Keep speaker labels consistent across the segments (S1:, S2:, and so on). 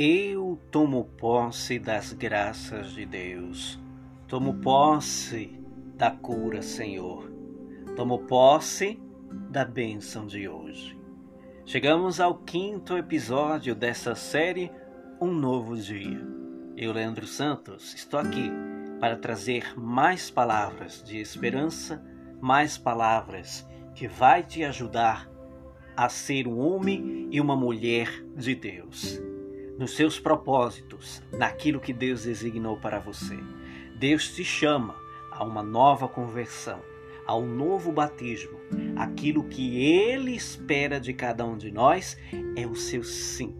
S1: Eu tomo posse das graças de Deus. Tomo posse da cura, Senhor. Tomo posse da bênção de hoje. Chegamos ao quinto episódio dessa série Um Novo Dia. Eu, Leandro Santos, estou aqui para trazer mais palavras de esperança, mais palavras que vai te ajudar a ser um homem e uma mulher de Deus. Nos seus propósitos, naquilo que Deus designou para você. Deus te chama a uma nova conversão, a um novo batismo. Aquilo que Ele espera de cada um de nós é o seu sim.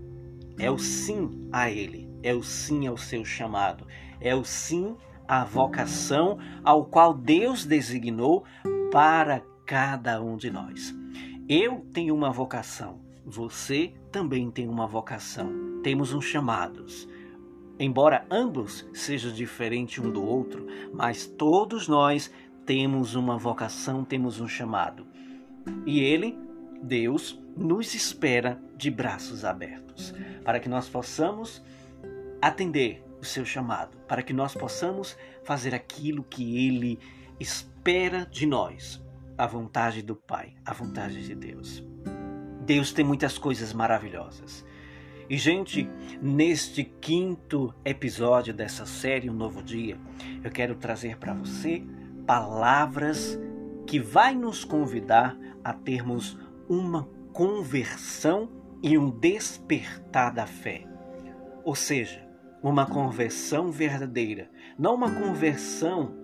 S1: É o sim a Ele, é o sim ao seu chamado, é o sim à vocação ao qual Deus designou para cada um de nós. Eu tenho uma vocação, você também tem uma vocação. Temos uns chamados. Embora ambos sejam diferentes um do outro, mas todos nós temos uma vocação, temos um chamado. E Ele, Deus, nos espera de braços abertos, para que nós possamos atender o seu chamado, para que nós possamos fazer aquilo que Ele espera de nós a vontade do Pai, a vontade de Deus. Deus tem muitas coisas maravilhosas. E, gente, neste quinto episódio dessa série, Um Novo Dia, eu quero trazer para você palavras que vai nos convidar a termos uma conversão e um despertar da fé. Ou seja, uma conversão verdadeira, não uma conversão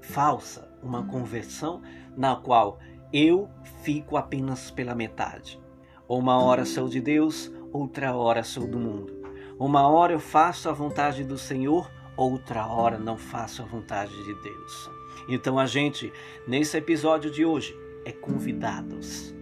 S1: falsa, uma conversão na qual eu fico apenas pela metade. Uma hora sou de Deus, outra hora sou do mundo. Uma hora eu faço a vontade do Senhor, outra hora não faço a vontade de Deus. Então a gente, nesse episódio de hoje, é convidados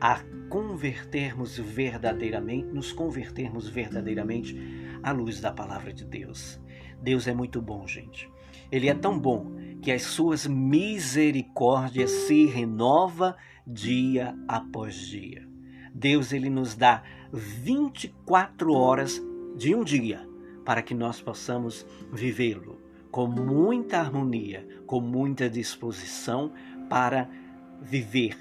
S1: a convertermos verdadeiramente, nos convertermos verdadeiramente à luz da palavra de Deus. Deus é muito bom, gente. Ele é tão bom que as suas misericórdias se renova dia após dia. Deus ele nos dá 24 horas de um dia para que nós possamos vivê-lo com muita harmonia, com muita disposição para viver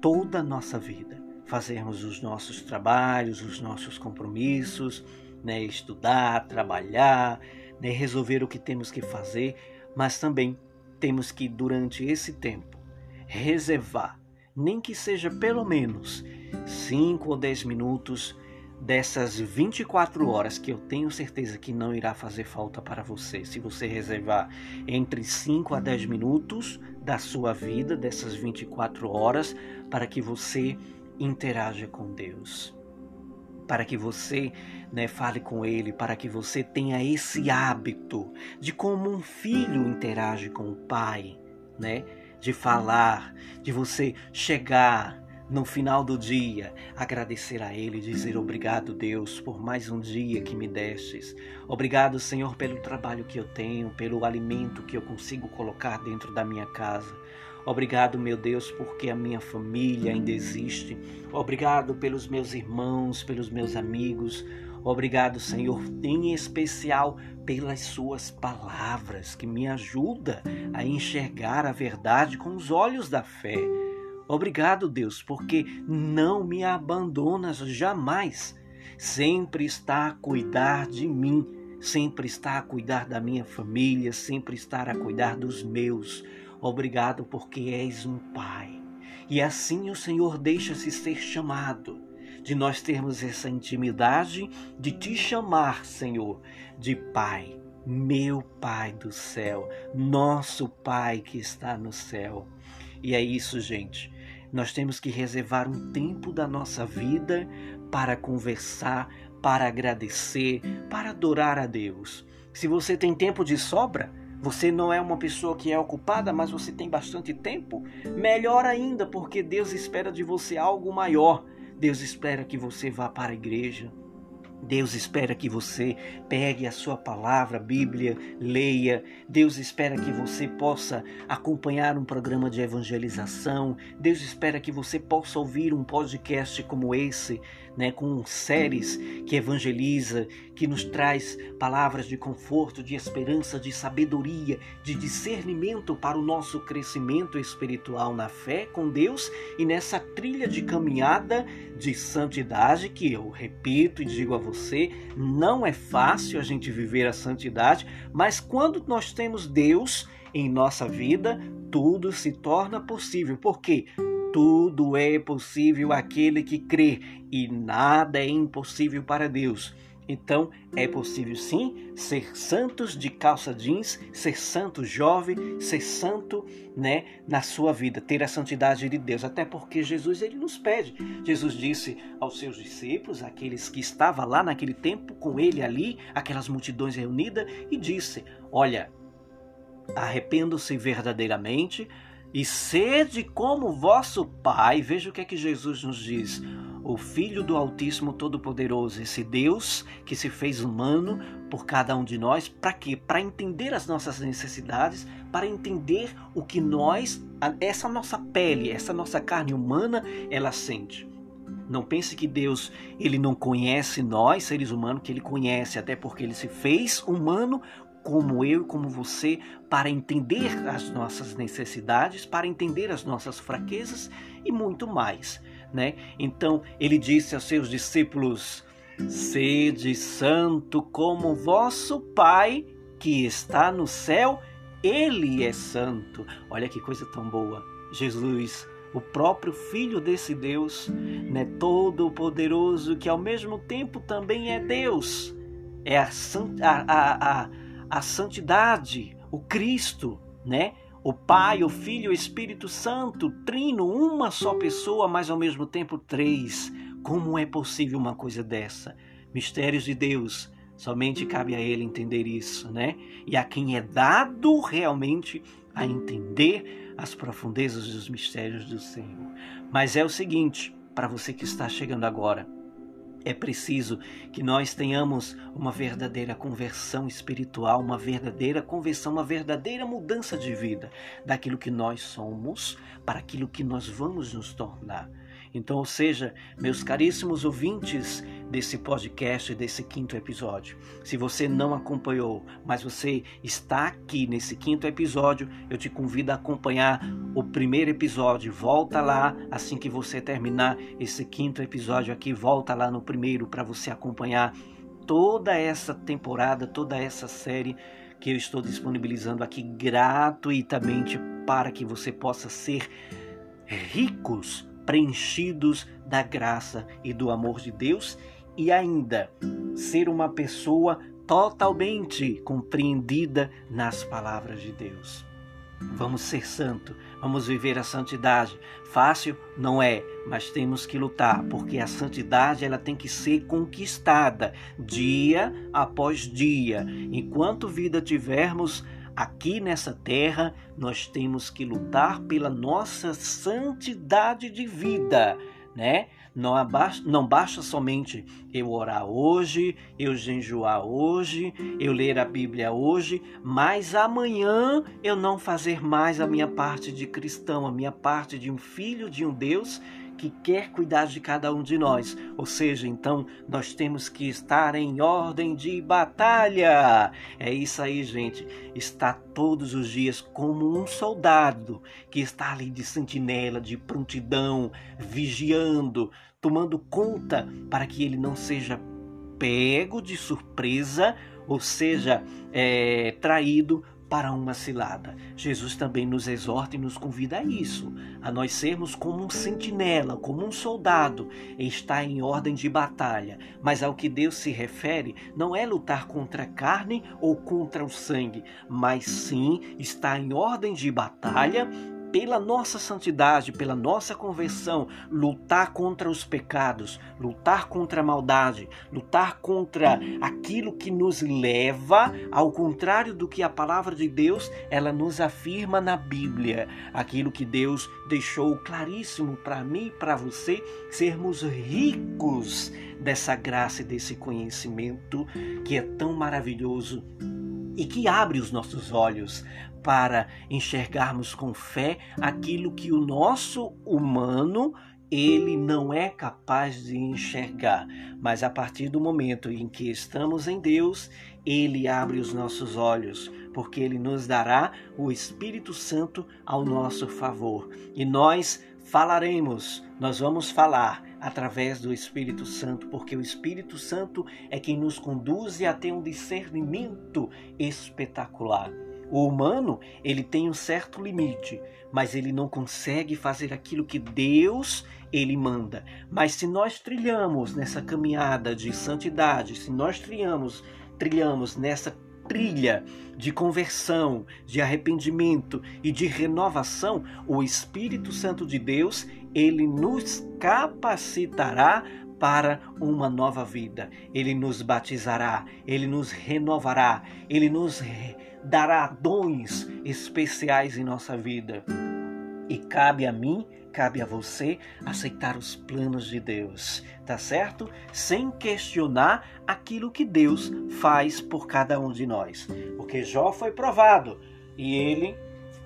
S1: toda a nossa vida, fazermos os nossos trabalhos, os nossos compromissos, né, estudar, trabalhar, né, resolver o que temos que fazer, mas também temos que, durante esse tempo, reservar, nem que seja pelo menos 5 ou 10 minutos dessas 24 horas que eu tenho certeza que não irá fazer falta para você. Se você reservar entre 5 a 10 minutos da sua vida, dessas 24 horas, para que você interaja com Deus para que você né, fale com ele, para que você tenha esse hábito de como um filho interage com o pai, né? De falar, de você chegar no final do dia, agradecer a Ele, dizer obrigado, Deus, por mais um dia que me destes. Obrigado, Senhor, pelo trabalho que eu tenho, pelo alimento que eu consigo colocar dentro da minha casa. Obrigado, meu Deus, porque a minha família ainda existe. Obrigado pelos meus irmãos, pelos meus amigos. Obrigado, Senhor, em especial pelas suas palavras que me ajuda a enxergar a verdade com os olhos da fé. Obrigado, Deus, porque não me abandonas jamais. Sempre está a cuidar de mim, sempre está a cuidar da minha família, sempre está a cuidar dos meus. Obrigado porque és um Pai. E assim o Senhor deixa-se ser chamado, de nós termos essa intimidade de te chamar, Senhor, de Pai, meu Pai do céu, nosso Pai que está no céu. E é isso, gente. Nós temos que reservar um tempo da nossa vida para conversar, para agradecer, para adorar a Deus. Se você tem tempo de sobra, você não é uma pessoa que é ocupada, mas você tem bastante tempo? Melhor ainda, porque Deus espera de você algo maior. Deus espera que você vá para a igreja. Deus espera que você pegue a sua palavra, a Bíblia, leia. Deus espera que você possa acompanhar um programa de evangelização. Deus espera que você possa ouvir um podcast como esse, né, com séries que evangeliza, que nos traz palavras de conforto, de esperança, de sabedoria, de discernimento para o nosso crescimento espiritual na fé com Deus e nessa trilha de caminhada de santidade que eu repito e digo a você, não é fácil a gente viver a santidade, mas quando nós temos Deus em nossa vida, tudo se torna possível. Por quê? Tudo é possível aquele que crê e nada é impossível para Deus. Então, é possível sim ser santos de calça jeans, ser santo jovem, ser santo, né, na sua vida, ter a santidade de Deus, até porque Jesus ele nos pede. Jesus disse aos seus discípulos, aqueles que estavam lá naquele tempo com ele ali, aquelas multidões reunidas, e disse: "Olha, arrependo-se verdadeiramente, e sede como vosso Pai. Veja o que é que Jesus nos diz. O Filho do Altíssimo Todo-Poderoso, esse Deus que se fez humano por cada um de nós, para quê? Para entender as nossas necessidades, para entender o que nós, essa nossa pele, essa nossa carne humana, ela sente. Não pense que Deus ele não conhece nós, seres humanos, que ele conhece, até porque ele se fez humano como eu e como você, para entender as nossas necessidades, para entender as nossas fraquezas e muito mais, né? Então, ele disse aos seus discípulos: Sede santo como vosso Pai que está no céu, ele é santo. Olha que coisa tão boa. Jesus o próprio Filho desse Deus, né, todo poderoso, que ao mesmo tempo também é Deus, é a, a, a, a, a santidade, o Cristo, né? O Pai, o Filho e o Espírito Santo, trino, uma só pessoa, mas ao mesmo tempo três. Como é possível uma coisa dessa? Mistérios de Deus, somente cabe a Ele entender isso, né? E a quem é dado realmente a entender as profundezas dos mistérios do Senhor. Mas é o seguinte, para você que está chegando agora, é preciso que nós tenhamos uma verdadeira conversão espiritual, uma verdadeira conversão, uma verdadeira mudança de vida daquilo que nós somos para aquilo que nós vamos nos tornar. Então, ou seja, meus caríssimos ouvintes desse podcast, desse quinto episódio, se você não acompanhou, mas você está aqui nesse quinto episódio, eu te convido a acompanhar o primeiro episódio. Volta lá assim que você terminar esse quinto episódio aqui, volta lá no primeiro para você acompanhar toda essa temporada, toda essa série que eu estou disponibilizando aqui gratuitamente para que você possa ser ricos preenchidos da graça e do amor de Deus e ainda ser uma pessoa totalmente compreendida nas palavras de Deus. Vamos ser santo, vamos viver a santidade. Fácil não é, mas temos que lutar, porque a santidade ela tem que ser conquistada dia após dia. Enquanto vida tivermos, Aqui nessa terra, nós temos que lutar pela nossa santidade de vida, né? Não, abaixa, não basta somente eu orar hoje, eu jejuar hoje, eu ler a Bíblia hoje, mas amanhã eu não fazer mais a minha parte de cristão, a minha parte de um filho de um Deus que quer cuidar de cada um de nós. Ou seja, então nós temos que estar em ordem de batalha. É isso aí, gente. Está todos os dias como um soldado que está ali de sentinela, de prontidão, vigiando, tomando conta para que ele não seja pego de surpresa ou seja é, traído para uma cilada. Jesus também nos exorta e nos convida a isso, a nós sermos como um sentinela, como um soldado, e estar em ordem de batalha. Mas ao que Deus se refere não é lutar contra a carne ou contra o sangue, mas sim estar em ordem de batalha pela nossa santidade, pela nossa conversão, lutar contra os pecados, lutar contra a maldade, lutar contra aquilo que nos leva ao contrário do que a palavra de Deus, ela nos afirma na Bíblia, aquilo que Deus deixou claríssimo para mim e para você, sermos ricos dessa graça e desse conhecimento que é tão maravilhoso e que abre os nossos olhos para enxergarmos com fé aquilo que o nosso humano ele não é capaz de enxergar, mas a partir do momento em que estamos em Deus, ele abre os nossos olhos, porque ele nos dará o Espírito Santo ao nosso favor. E nós falaremos, nós vamos falar através do Espírito Santo, porque o Espírito Santo é quem nos conduz a ter um discernimento espetacular. O humano, ele tem um certo limite, mas ele não consegue fazer aquilo que Deus ele manda. Mas se nós trilhamos nessa caminhada de santidade, se nós trilhamos, trilhamos nessa trilha de conversão, de arrependimento e de renovação, o Espírito Santo de Deus, ele nos capacitará para uma nova vida. Ele nos batizará, ele nos renovará, ele nos dará dons especiais em nossa vida. E cabe a mim, cabe a você aceitar os planos de Deus, tá certo? Sem questionar aquilo que Deus faz por cada um de nós. Porque Jó foi provado e ele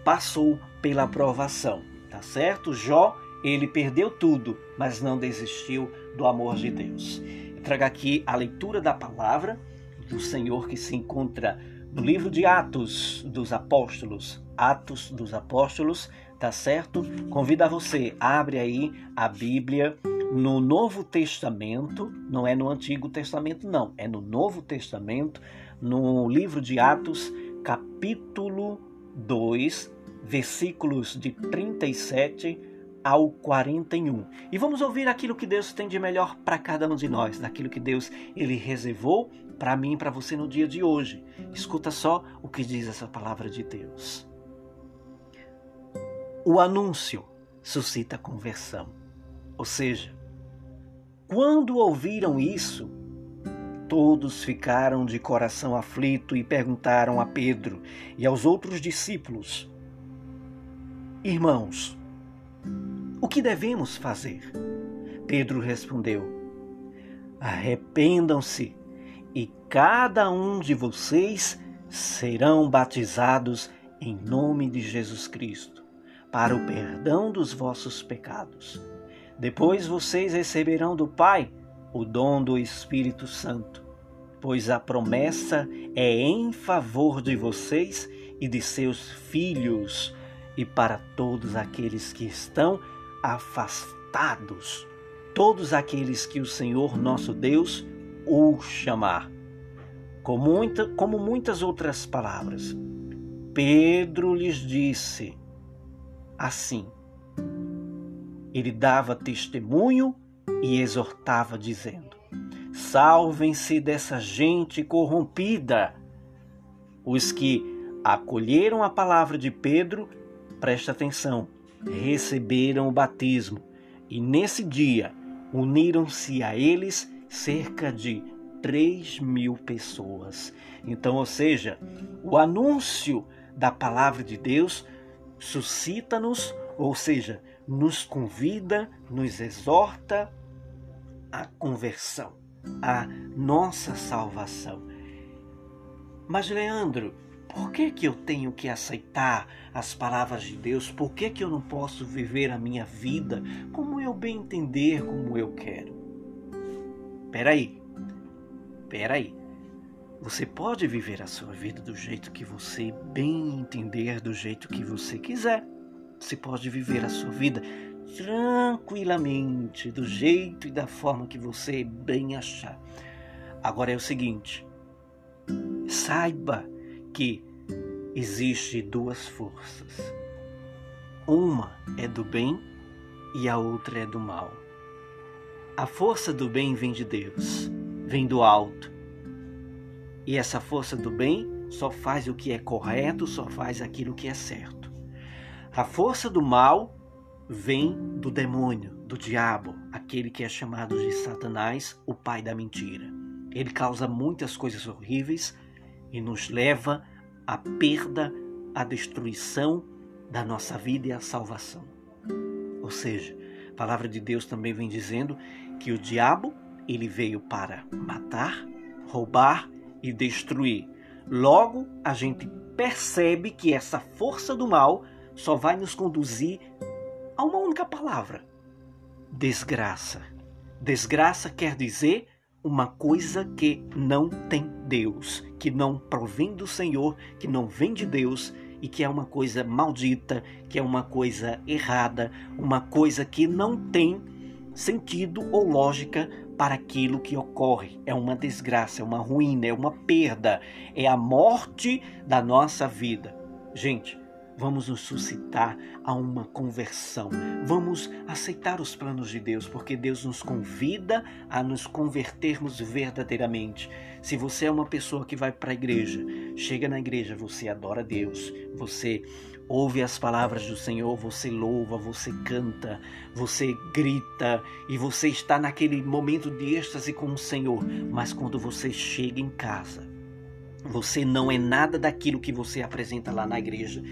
S1: passou pela aprovação, tá certo? Jó, ele perdeu tudo, mas não desistiu do amor de Deus. Eu trago aqui a leitura da palavra do Senhor que se encontra no livro de Atos dos Apóstolos, Atos dos Apóstolos, tá certo? Convida você, abre aí a Bíblia no Novo Testamento, não é no Antigo Testamento, não, é no Novo Testamento, no livro de Atos, capítulo 2, versículos de 37 ao 41. E vamos ouvir aquilo que Deus tem de melhor para cada um de nós, daquilo que Deus ele reservou para mim e para você no dia de hoje. Escuta só o que diz essa palavra de Deus. O anúncio suscita conversão. Ou seja, quando ouviram isso, todos ficaram de coração aflito e perguntaram a Pedro e aos outros discípulos: Irmãos, o que devemos fazer? Pedro respondeu: Arrependam-se e cada um de vocês serão batizados em nome de Jesus Cristo, para o perdão dos vossos pecados. Depois vocês receberão do Pai o dom do Espírito Santo, pois a promessa é em favor de vocês e de seus filhos e para todos aqueles que estão afastados, todos aqueles que o Senhor nosso Deus o chamar. Com muita, como muitas outras palavras, Pedro lhes disse assim. Ele dava testemunho e exortava, dizendo: Salvem-se dessa gente corrompida. Os que acolheram a palavra de Pedro, presta atenção, receberam o batismo e nesse dia uniram-se a eles cerca de 3 mil pessoas. Então, ou seja, o anúncio da palavra de Deus suscita-nos, ou seja, nos convida, nos exorta à conversão, à nossa salvação. Mas, Leandro, por que, que eu tenho que aceitar as palavras de Deus? Por que, que eu não posso viver a minha vida como eu bem entender, como eu quero? Peraí, peraí. Você pode viver a sua vida do jeito que você bem entender, do jeito que você quiser. Você pode viver a sua vida tranquilamente, do jeito e da forma que você bem achar. Agora é o seguinte: saiba que existe duas forças. Uma é do bem e a outra é do mal. A força do bem vem de Deus, vem do alto. E essa força do bem só faz o que é correto, só faz aquilo que é certo. A força do mal vem do demônio, do diabo, aquele que é chamado de Satanás, o pai da mentira. Ele causa muitas coisas horríveis e nos leva à perda, à destruição da nossa vida e à salvação. Ou seja, a palavra de Deus também vem dizendo que o diabo, ele veio para matar, roubar e destruir. Logo, a gente percebe que essa força do mal só vai nos conduzir a uma única palavra: desgraça. Desgraça quer dizer uma coisa que não tem Deus, que não provém do Senhor, que não vem de Deus e que é uma coisa maldita, que é uma coisa errada, uma coisa que não tem sentido ou lógica para aquilo que ocorre. É uma desgraça, é uma ruína, é uma perda, é a morte da nossa vida. Gente, Vamos nos suscitar a uma conversão. Vamos aceitar os planos de Deus, porque Deus nos convida a nos convertermos verdadeiramente. Se você é uma pessoa que vai para a igreja, chega na igreja, você adora Deus, você ouve as palavras do Senhor, você louva, você canta, você grita e você está naquele momento de êxtase com o Senhor. Mas quando você chega em casa, você não é nada daquilo que você apresenta lá na igreja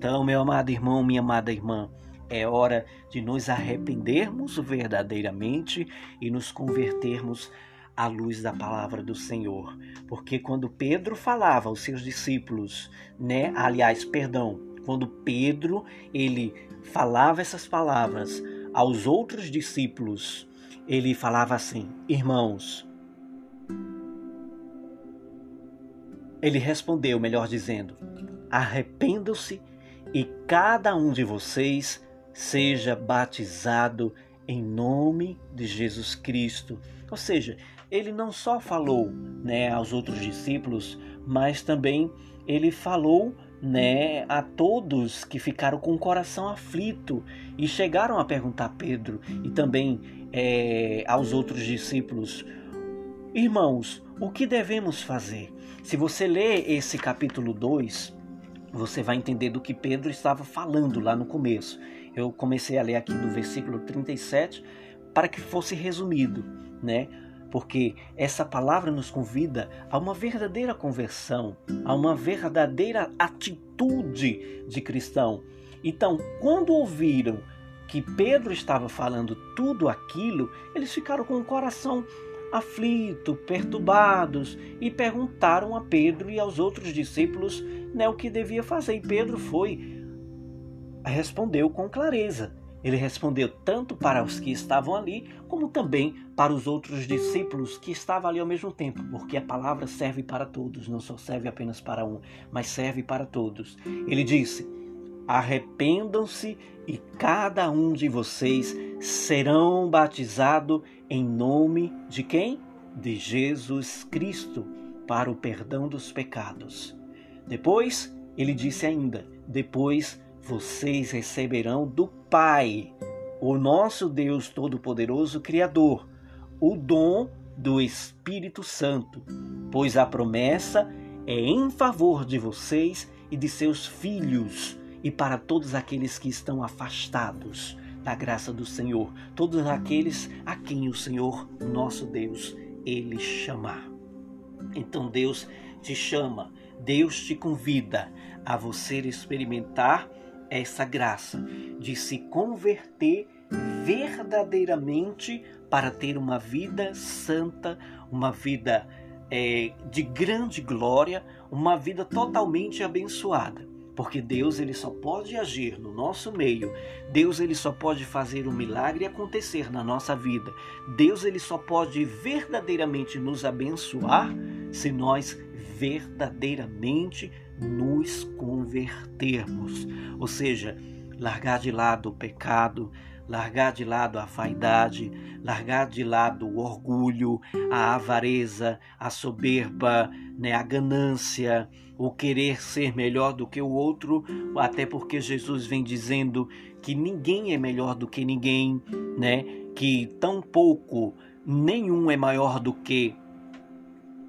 S1: então, meu amado irmão, minha amada irmã, é hora de nos arrependermos verdadeiramente e nos convertermos à luz da palavra do Senhor. Porque quando Pedro falava aos seus discípulos, né? Aliás, perdão, quando Pedro ele falava essas palavras aos outros discípulos, ele falava assim: "Irmãos, ele respondeu, melhor dizendo: arrependam-se e cada um de vocês seja batizado em nome de Jesus Cristo. Ou seja, ele não só falou né, aos outros discípulos, mas também ele falou né, a todos que ficaram com o coração aflito e chegaram a perguntar a Pedro e também é, aos outros discípulos: Irmãos, o que devemos fazer? Se você ler esse capítulo 2, você vai entender do que Pedro estava falando lá no começo. Eu comecei a ler aqui do versículo 37 para que fosse resumido, né? Porque essa palavra nos convida a uma verdadeira conversão, a uma verdadeira atitude de cristão. Então, quando ouviram que Pedro estava falando tudo aquilo, eles ficaram com o coração aflito, perturbados e perguntaram a Pedro e aos outros discípulos né, o que devia fazer. E Pedro foi, respondeu com clareza. Ele respondeu tanto para os que estavam ali, como também para os outros discípulos que estavam ali ao mesmo tempo, porque a palavra serve para todos, não só serve apenas para um, mas serve para todos. Ele disse: Arrependam-se e cada um de vocês serão batizados em nome de quem? De Jesus Cristo, para o perdão dos pecados. Depois, ele disse ainda: Depois vocês receberão do Pai, o nosso Deus Todo-Poderoso Criador, o dom do Espírito Santo, pois a promessa é em favor de vocês e de seus filhos e para todos aqueles que estão afastados da graça do Senhor, todos aqueles a quem o Senhor, nosso Deus, ele chamar. Então Deus te chama, Deus te convida a você experimentar essa graça de se converter verdadeiramente para ter uma vida santa, uma vida é, de grande glória, uma vida totalmente abençoada porque Deus ele só pode agir no nosso meio. Deus ele só pode fazer um milagre acontecer na nossa vida. Deus ele só pode verdadeiramente nos abençoar se nós verdadeiramente nos convertermos. Ou seja, largar de lado o pecado, largar de lado a vaidade, largar de lado o orgulho, a avareza, a soberba, né, a ganância, o querer ser melhor do que o outro, até porque Jesus vem dizendo que ninguém é melhor do que ninguém, né? Que tão pouco nenhum é maior do que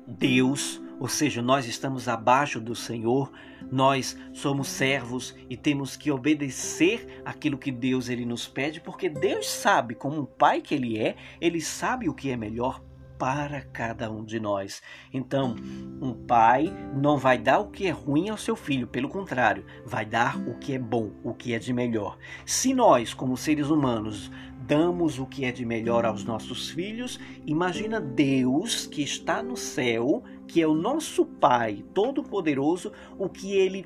S1: Deus, ou seja, nós estamos abaixo do Senhor, nós somos servos e temos que obedecer aquilo que Deus ele nos pede, porque Deus sabe, como um pai que ele é, ele sabe o que é melhor para cada um de nós. Então, um pai não vai dar o que é ruim ao seu filho, pelo contrário, vai dar o que é bom, o que é de melhor. Se nós, como seres humanos, damos o que é de melhor aos nossos filhos, imagina Deus que está no céu, que é o nosso Pai Todo-Poderoso, o que ele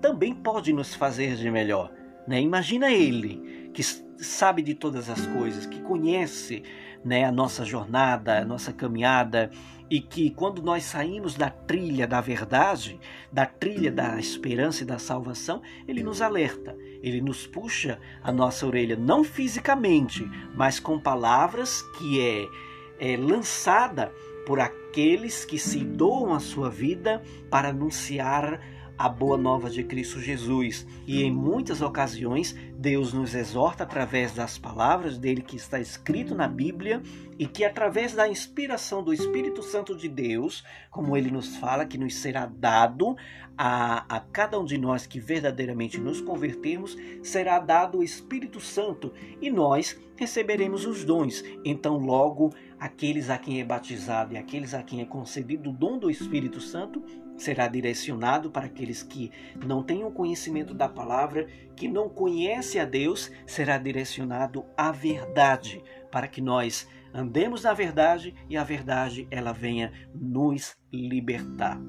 S1: também pode nos fazer de melhor. Né? Imagina Ele, que sabe de todas as coisas, que conhece né, a nossa jornada, a nossa caminhada, e que quando nós saímos da trilha da verdade, da trilha da esperança e da salvação, ele nos alerta, ele nos puxa a nossa orelha, não fisicamente, mas com palavras que é, é lançada por aqueles que se doam a sua vida para anunciar a boa nova de Cristo Jesus. E em muitas ocasiões, Deus nos exorta através das palavras dele que está escrito na Bíblia e que através da inspiração do Espírito Santo de Deus, como ele nos fala que nos será dado a, a cada um de nós que verdadeiramente nos convertermos, será dado o Espírito Santo e nós receberemos os dons. Então, logo, aqueles a quem é batizado e aqueles a quem é concedido o dom do Espírito Santo será direcionado para aqueles que não têm o conhecimento da palavra, que não conhece a Deus, será direcionado à verdade, para que nós andemos na verdade e a verdade ela venha nos libertar.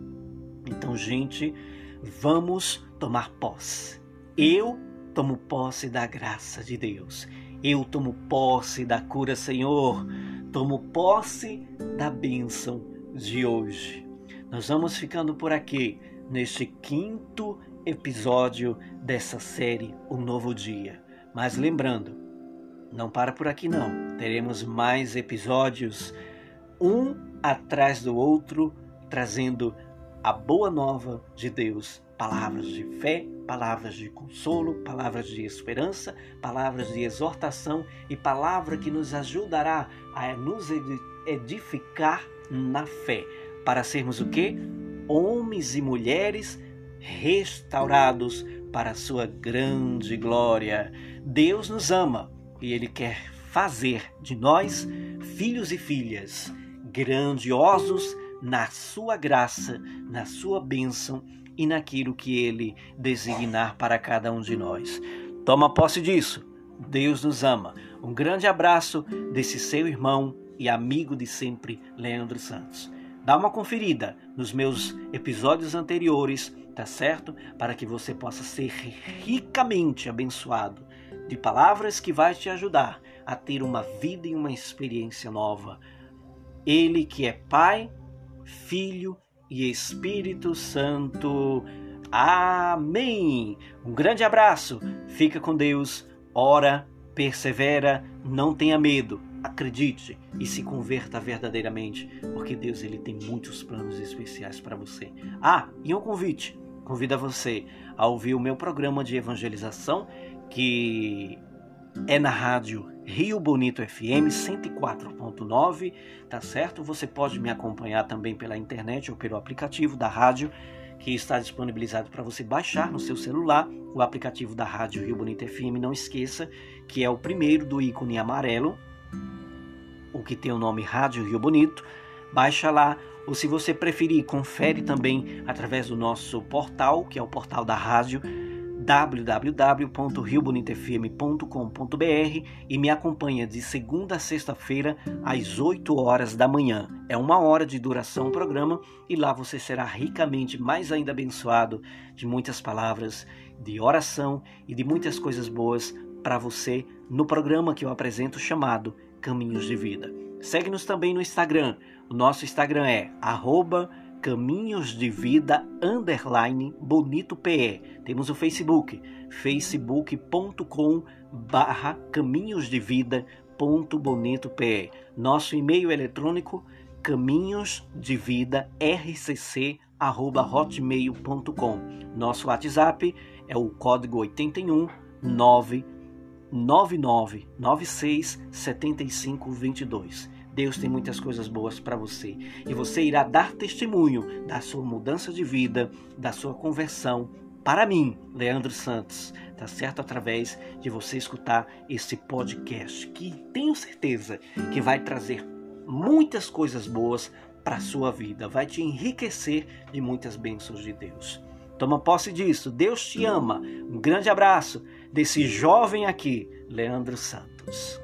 S1: Então, gente, vamos tomar posse. Eu tomo posse da graça de Deus. Eu tomo posse da cura, Senhor. Tomo posse da bênção de hoje. Nós vamos ficando por aqui neste quinto episódio dessa série O Novo Dia. Mas lembrando, não para por aqui não. Teremos mais episódios, um atrás do outro, trazendo a boa nova de Deus, palavras de fé, palavras de consolo, palavras de esperança, palavras de exortação e palavra que nos ajudará a nos edificar na fé para sermos o quê? Homens e mulheres restaurados para a sua grande glória. Deus nos ama e Ele quer fazer de nós filhos e filhas grandiosos na sua graça, na sua bênção e naquilo que Ele designar para cada um de nós. Toma posse disso. Deus nos ama. Um grande abraço desse seu irmão e amigo de sempre, Leandro Santos. Dá uma conferida nos meus episódios anteriores, tá certo? Para que você possa ser ricamente abençoado de palavras que vai te ajudar a ter uma vida e uma experiência nova. Ele que é Pai, Filho e Espírito Santo. Amém. Um grande abraço. Fica com Deus. Ora, persevera, não tenha medo acredite e se converta verdadeiramente, porque Deus ele tem muitos planos especiais para você. Ah, e um convite. Convido a você a ouvir o meu programa de evangelização que é na rádio Rio Bonito FM 104.9, tá certo? Você pode me acompanhar também pela internet ou pelo aplicativo da rádio que está disponibilizado para você baixar no seu celular o aplicativo da Rádio Rio Bonito FM. Não esqueça que é o primeiro do ícone amarelo o que tem o nome Rádio Rio Bonito, baixa lá, ou se você preferir, confere também através do nosso portal, que é o portal da rádio www.riobonitofm.com.br e me acompanha de segunda a sexta-feira às 8 horas da manhã. É uma hora de duração o programa e lá você será ricamente mais ainda abençoado de muitas palavras de oração e de muitas coisas boas para você no programa que eu apresento chamado Caminhos de Vida. Segue-nos também no Instagram. O nosso Instagram é arroba Caminhos de Vida underline Bonito PE. Temos o Facebook, facebook.com barra Caminhos de Vida ponto Bonito. Nosso e-mail eletrônico caminhos de vida rcc arroba hotmail.com. Nosso WhatsApp é o código 81 9 9996 7522. Deus tem muitas coisas boas para você e você irá dar testemunho da sua mudança de vida, da sua conversão. Para mim, Leandro Santos, tá certo? Através de você escutar esse podcast, que tenho certeza que vai trazer muitas coisas boas para sua vida, vai te enriquecer de muitas bênçãos de Deus. Toma posse disso. Deus te ama. Um grande abraço desse jovem aqui, Leandro Santos.